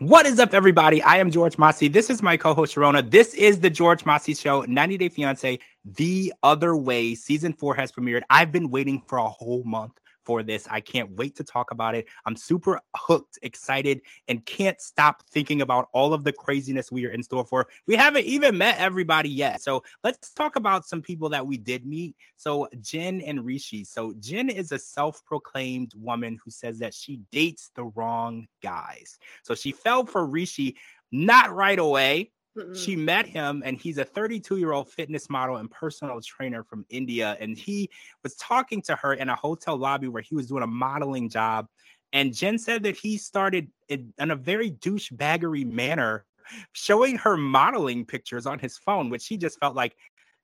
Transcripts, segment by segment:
What is up, everybody? I am George Mossey. This is my co-host Cherona. This is the George Mossey Show, 90 Day Fiance, The Other Way. Season four has premiered. I've been waiting for a whole month for this. I can't wait to talk about it. I'm super hooked, excited, and can't stop thinking about all of the craziness we are in store for. We haven't even met everybody yet. So let's talk about some people that we did meet. So, Jen and Rishi. So, Jen is a self proclaimed woman who says that she dates the wrong guys. So, she fell for Rishi not right away she met him, and he's a 32 year old fitness model and personal trainer from India. And he was talking to her in a hotel lobby where he was doing a modeling job. And Jen said that he started in, in a very douchebaggery manner, showing her modeling pictures on his phone, which she just felt like,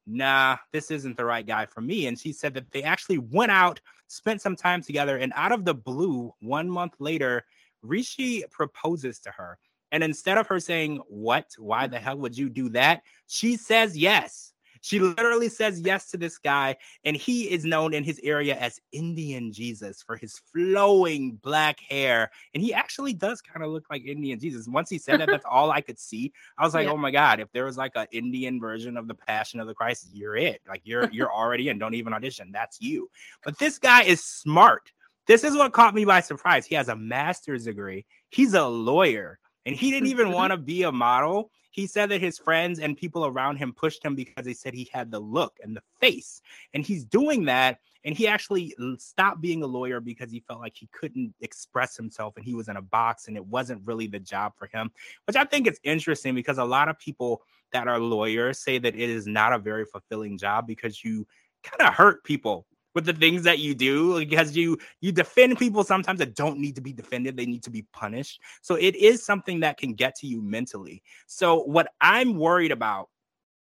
nah, this isn't the right guy for me. And she said that they actually went out, spent some time together, and out of the blue, one month later, Rishi proposes to her. And instead of her saying, What? Why the hell would you do that? She says yes. She literally says yes to this guy, and he is known in his area as Indian Jesus for his flowing black hair. And he actually does kind of look like Indian Jesus. Once he said that, that's all I could see. I was like, yeah. oh my God, if there was like an Indian version of the Passion of the Christ, you're it. Like you're you're already in. Don't even audition. That's you. But this guy is smart. This is what caught me by surprise. He has a master's degree. He's a lawyer and he didn't even want to be a model. He said that his friends and people around him pushed him because they said he had the look and the face. And he's doing that. And he actually stopped being a lawyer because he felt like he couldn't express himself and he was in a box and it wasn't really the job for him, which I think is interesting because a lot of people that are lawyers say that it is not a very fulfilling job because you kind of hurt people with the things that you do because you you defend people sometimes that don't need to be defended they need to be punished. So it is something that can get to you mentally. So what i'm worried about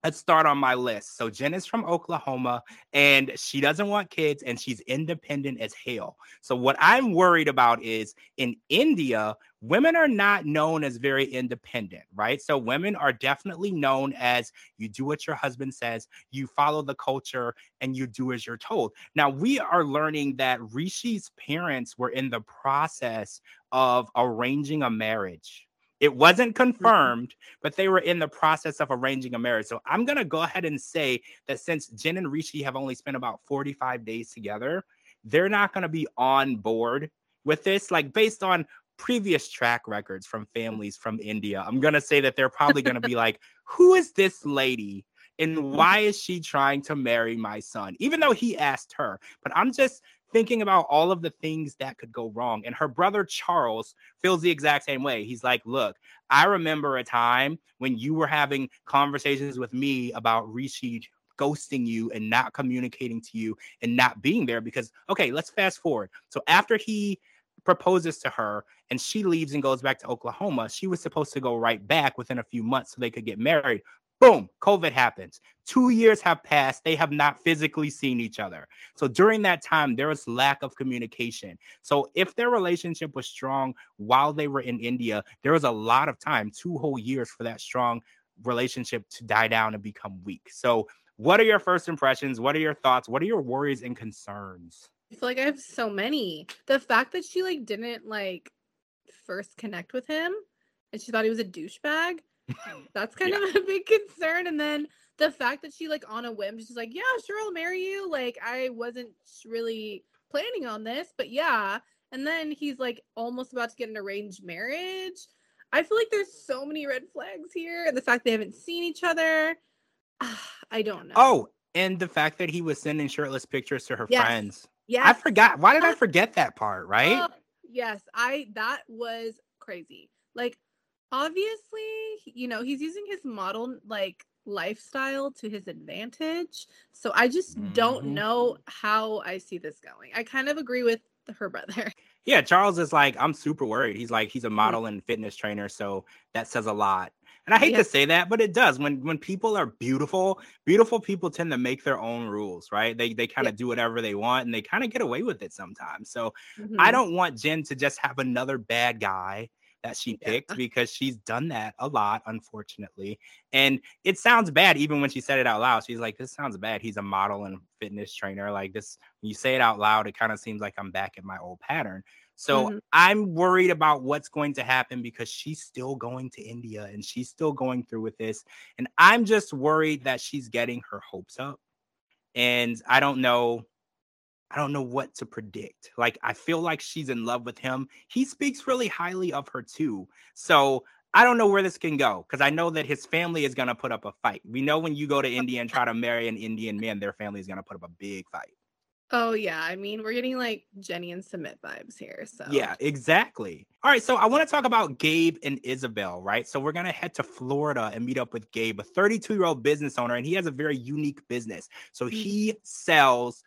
let's start on my list. So Jen is from Oklahoma and she doesn't want kids and she's independent as hell. So what I'm worried about is in India, women are not known as very independent, right? So women are definitely known as you do what your husband says, you follow the culture and you do as you're told. Now we are learning that Rishi's parents were in the process of arranging a marriage it wasn't mm-hmm. confirmed, but they were in the process of arranging a marriage. So I'm going to go ahead and say that since Jen and Rishi have only spent about 45 days together, they're not going to be on board with this. Like based on previous track records from families from India, I'm going to say that they're probably going to be like, who is this lady? And why is she trying to marry my son? Even though he asked her. But I'm just thinking about all of the things that could go wrong. And her brother Charles feels the exact same way. He's like, Look, I remember a time when you were having conversations with me about Rishi ghosting you and not communicating to you and not being there because, okay, let's fast forward. So after he proposes to her and she leaves and goes back to Oklahoma, she was supposed to go right back within a few months so they could get married. Boom, COVID happens. Two years have passed. They have not physically seen each other. So during that time, there was lack of communication. So if their relationship was strong while they were in India, there was a lot of time, two whole years for that strong relationship to die down and become weak. So, what are your first impressions? What are your thoughts? What are your worries and concerns? I feel like I have so many. The fact that she like didn't like first connect with him and she thought he was a douchebag that's kind yeah. of a big concern. And then the fact that she like on a whim, she's like, "Yeah, sure, I'll marry you." Like I wasn't really planning on this, but yeah. And then he's like almost about to get an arranged marriage. I feel like there's so many red flags here, and the fact they haven't seen each other. I don't know. Oh, and the fact that he was sending shirtless pictures to her yes. friends. Yeah, I forgot. Why did I forget that part? Right? Uh, yes, I. That was crazy. Like obviously, you know, he's using his model like lifestyle to his advantage. So I just mm-hmm. don't know how I see this going. I kind of agree with her brother. Yeah, Charles is like, I'm super worried. He's like, he's a mm-hmm. model and fitness trainer, so that says a lot. And I hate yeah. to say that, but it does. When when people are beautiful, beautiful people tend to make their own rules, right? They they kind of yeah. do whatever they want and they kind of get away with it sometimes. So mm-hmm. I don't want Jen to just have another bad guy that she picked yeah. because she's done that a lot, unfortunately. And it sounds bad even when she said it out loud. She's like, This sounds bad. He's a model and fitness trainer. Like this, when you say it out loud, it kind of seems like I'm back in my old pattern. So Mhm. I'm worried about what's going to happen because she's still going to India and she's still going through with this. And I'm just worried that she's getting her hopes up. And I don't know. I don't know what to predict. Like, I feel like she's in love with him. He speaks really highly of her too. So I don't know where this can go because I know that his family is going to put up a fight. We know when you go to India and try to marry an Indian man, their family is going to put up a big fight. Oh yeah, I mean we're getting like Jenny and Sumit vibes here. So Yeah, exactly. All right, so I want to talk about Gabe and Isabel, right? So we're gonna head to Florida and meet up with Gabe, a 32 year old business owner, and he has a very unique business. So mm. he sells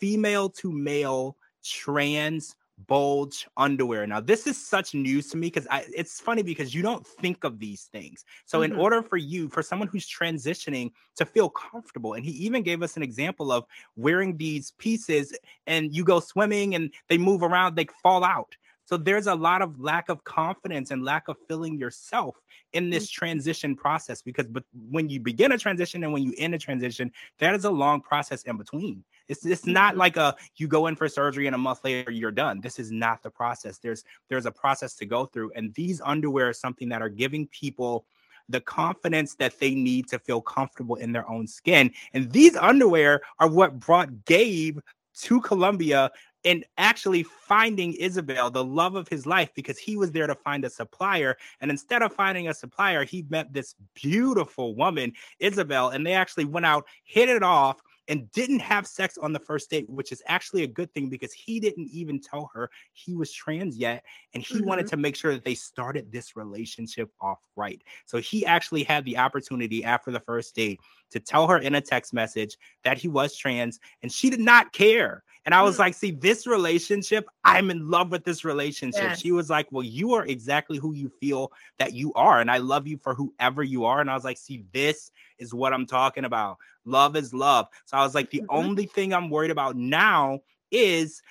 female to male trans bulge underwear. Now, this is such news to me because it's funny because you don't think of these things. So, in Mhm. order for you, for someone who's transitioning to feel comfortable, and he even gave us an example of wearing these pieces and you go swimming and they move around, they fall out. So there's a lot of lack of confidence and lack of feeling yourself in this transition process because but when you begin a transition and when you end a transition, that is a long process in between. It's it's not Mhm. like a you go in for surgery and a month later you're done. This is not the process. There's there's a process to go through and these underwear are something that are giving people the confidence that they need to feel comfortable in their own skin. And these underwear are what brought Gabe to Colombia and actually finding Isabel, the love of his life, because he was there to find a supplier. And instead of finding a supplier, he met this beautiful woman, Isabel, and they actually went out, hit it off, and didn't have sex on the first date, which is actually a good thing because he didn't even tell her he was trans yet. And he wanted Mhm. to make sure that they started this relationship off right. So he actually had the opportunity after the first date to tell her in a text message that he was trans, and she did not care. And I was Mm. like, see, this relationship, I'm in love with this relationship. Yes. She was like, well, you are exactly who you feel that you are. And I love you for whoever you are. And I was like, see, this is what I'm talking about. Love is love. So I was like, the Mhm. only thing I'm worried about now is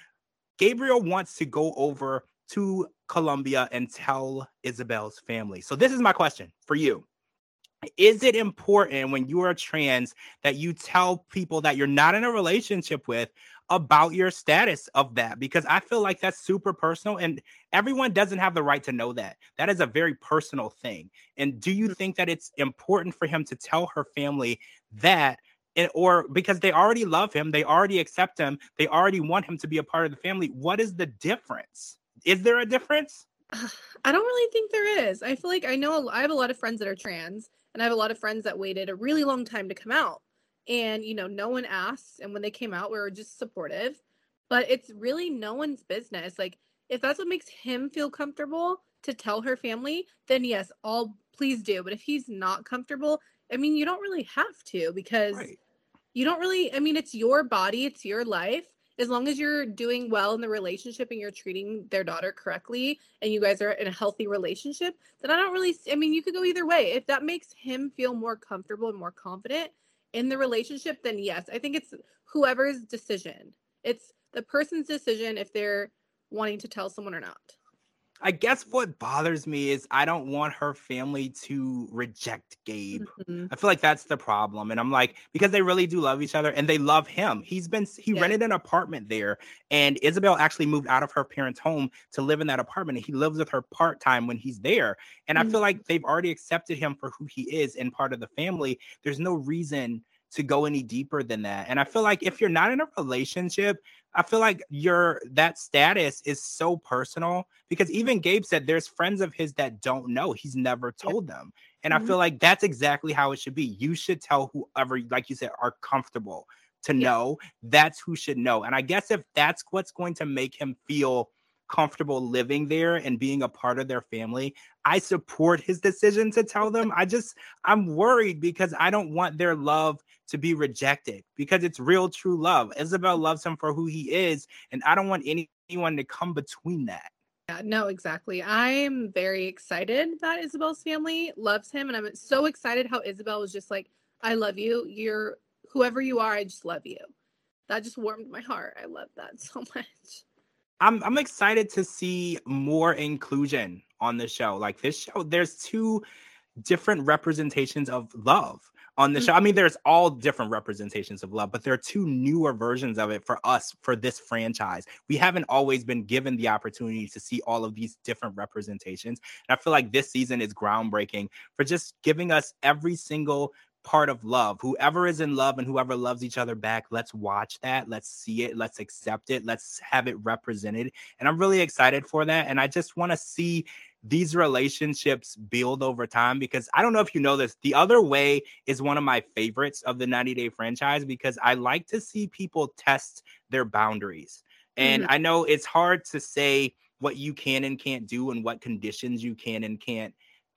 Gabriel wants to go over to Colombia and tell Isabel's family. So this is my question for you. Is it important when you are trans that you tell people that you're not in a relationship with about your status of that? Because I feel like that's super personal and everyone doesn't have the right to know that. That is a very personal thing. And do you Mhm. think that it's important for him to tell her family that? and- or because they already love him, they already accept him, they already want him to be a part of the family. What is the difference? Is there a difference? I don't really think there is. I feel like I know I have a lot of friends that are trans, and I have a lot of friends that waited a really long time to come out. And you know, no one asked, and when they came out, we were just supportive. But it's really no one's business. Like, if that's what makes him feel comfortable to tell her family, then yes, all please do. But if he's not comfortable, I mean, you don't really have to because Right. you don't really i mean it's your body it's your life as long as you're doing well in the relationship and you're treating their daughter correctly and you guys are in a healthy relationship then i don't really i mean you could go either way if that makes him feel more comfortable and more confident in the relationship then yes i think it's whoever's decision. It's the person's decision if they're wanting to tell someone or not I guess what bothers me is I don't want her family to reject Gabe. Mhm. I feel like that's the problem. And I'm like, because they really do love each other and they love him. He's been, he Yeah. rented an apartment there. And Isabel actually moved out of her parents' home to live in that apartment. And he lives with her part time when he's there. And I Mhm. feel like they've already accepted him for who he is and part of the family. There's no reason to go any deeper than that. And I feel like if you're not in a relationship, I feel like your that status is so personal because even Gabe said there's friends of his that don't know. He's never told them. And I Mhm. feel like that's exactly how it should be. You should tell whoever, like you said, are comfortable to Yeah. know. That's who should know. And I guess if that's what's going to make him feel comfortable living there and being a part of their family, I support his decision to tell them. I just, I'm worried because I don't want their love to be rejected because it's real, true love. Isabel mm. loves him for who he is, and I don't want any, anyone to come between that. Yeah, no, exactly. I'm very excited that Isabel's family loves him, and I'm so excited how Isabel was just like, "I love you. You're whoever you are. I just love you." That just warmed my heart. I love that so much. I'm I'm excited to see more inclusion on the show. Like this show, there's two different representations of love. On the mm. show. I mean, there's all different representations of love, but there are two newer versions of it for us for this franchise. We haven't always been given the opportunity to see all of these different representations. And I feel like this season is groundbreaking for just giving us every single part of love. Whoever is in love and whoever loves each other back, let's watch that. Let's see it. Let's accept it. Let's have it represented. And I'm really excited for that. And I just want to see these relationships build over time because I don't know if you know this. The other way is one of my favorites of the 90 Day franchise because I like to see people test their boundaries. And mm-hmm. I know it's hard to say what you can and can't do and what conditions you can and can't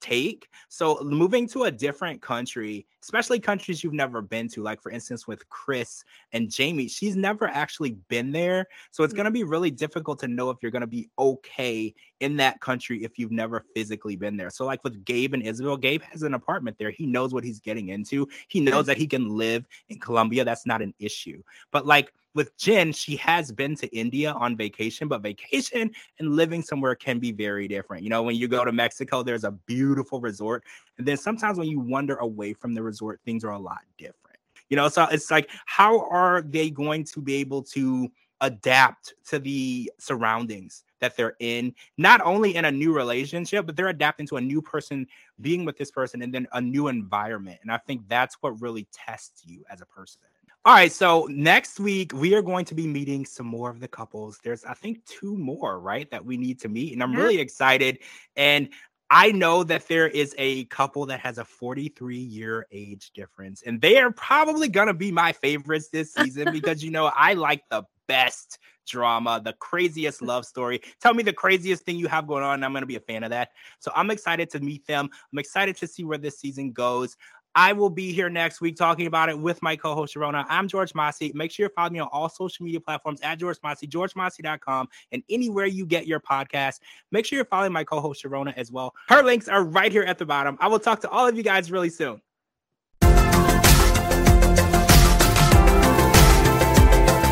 take. So moving to a different country, especially countries you've never been to, like for instance with Chris and Jamie, she's never actually been there. So it's mm. going to be really difficult to know if you're going to be okay in that country if you've never physically been there. So like with Gabe and Isabel, Gabe has an apartment there. He knows what he's getting into. He knows that he can live in Colombia. That's not an issue. But like with Jen, she has been to India on vacation, but vacation and living somewhere can be very different. You know, when you go to Mexico, there's a beautiful resort. And then sometimes when you wander away from the resort, things are a lot different. You know, so it's like, how are they going to be able to adapt to the surroundings that they're in, not only in a new relationship, but they're adapting to a new person being with this person and then a new environment. And I think that's what really tests you as a person. All right, so next week we are going to be meeting some more of the couples. There's, I think, two more, right, that we need to meet, and I'm yeah. really excited. And I know that there is a couple that has a 43 year age difference, and they are probably gonna be my favorites this season because you know I like the best drama, the craziest love story. Tell me the craziest thing you have going on, and I'm gonna be a fan of that. So I'm excited to meet them. I'm excited to see where this season goes. I will be here next week talking about it with my co-host Cherona. I'm George Mossey. Make sure you follow me on all social media platforms at George Mossey, georgemossey.com, and anywhere you get your podcast. Make sure you're following my co-host Cherona as well. Her links are right here at the bottom. I will talk to all of you guys really soon.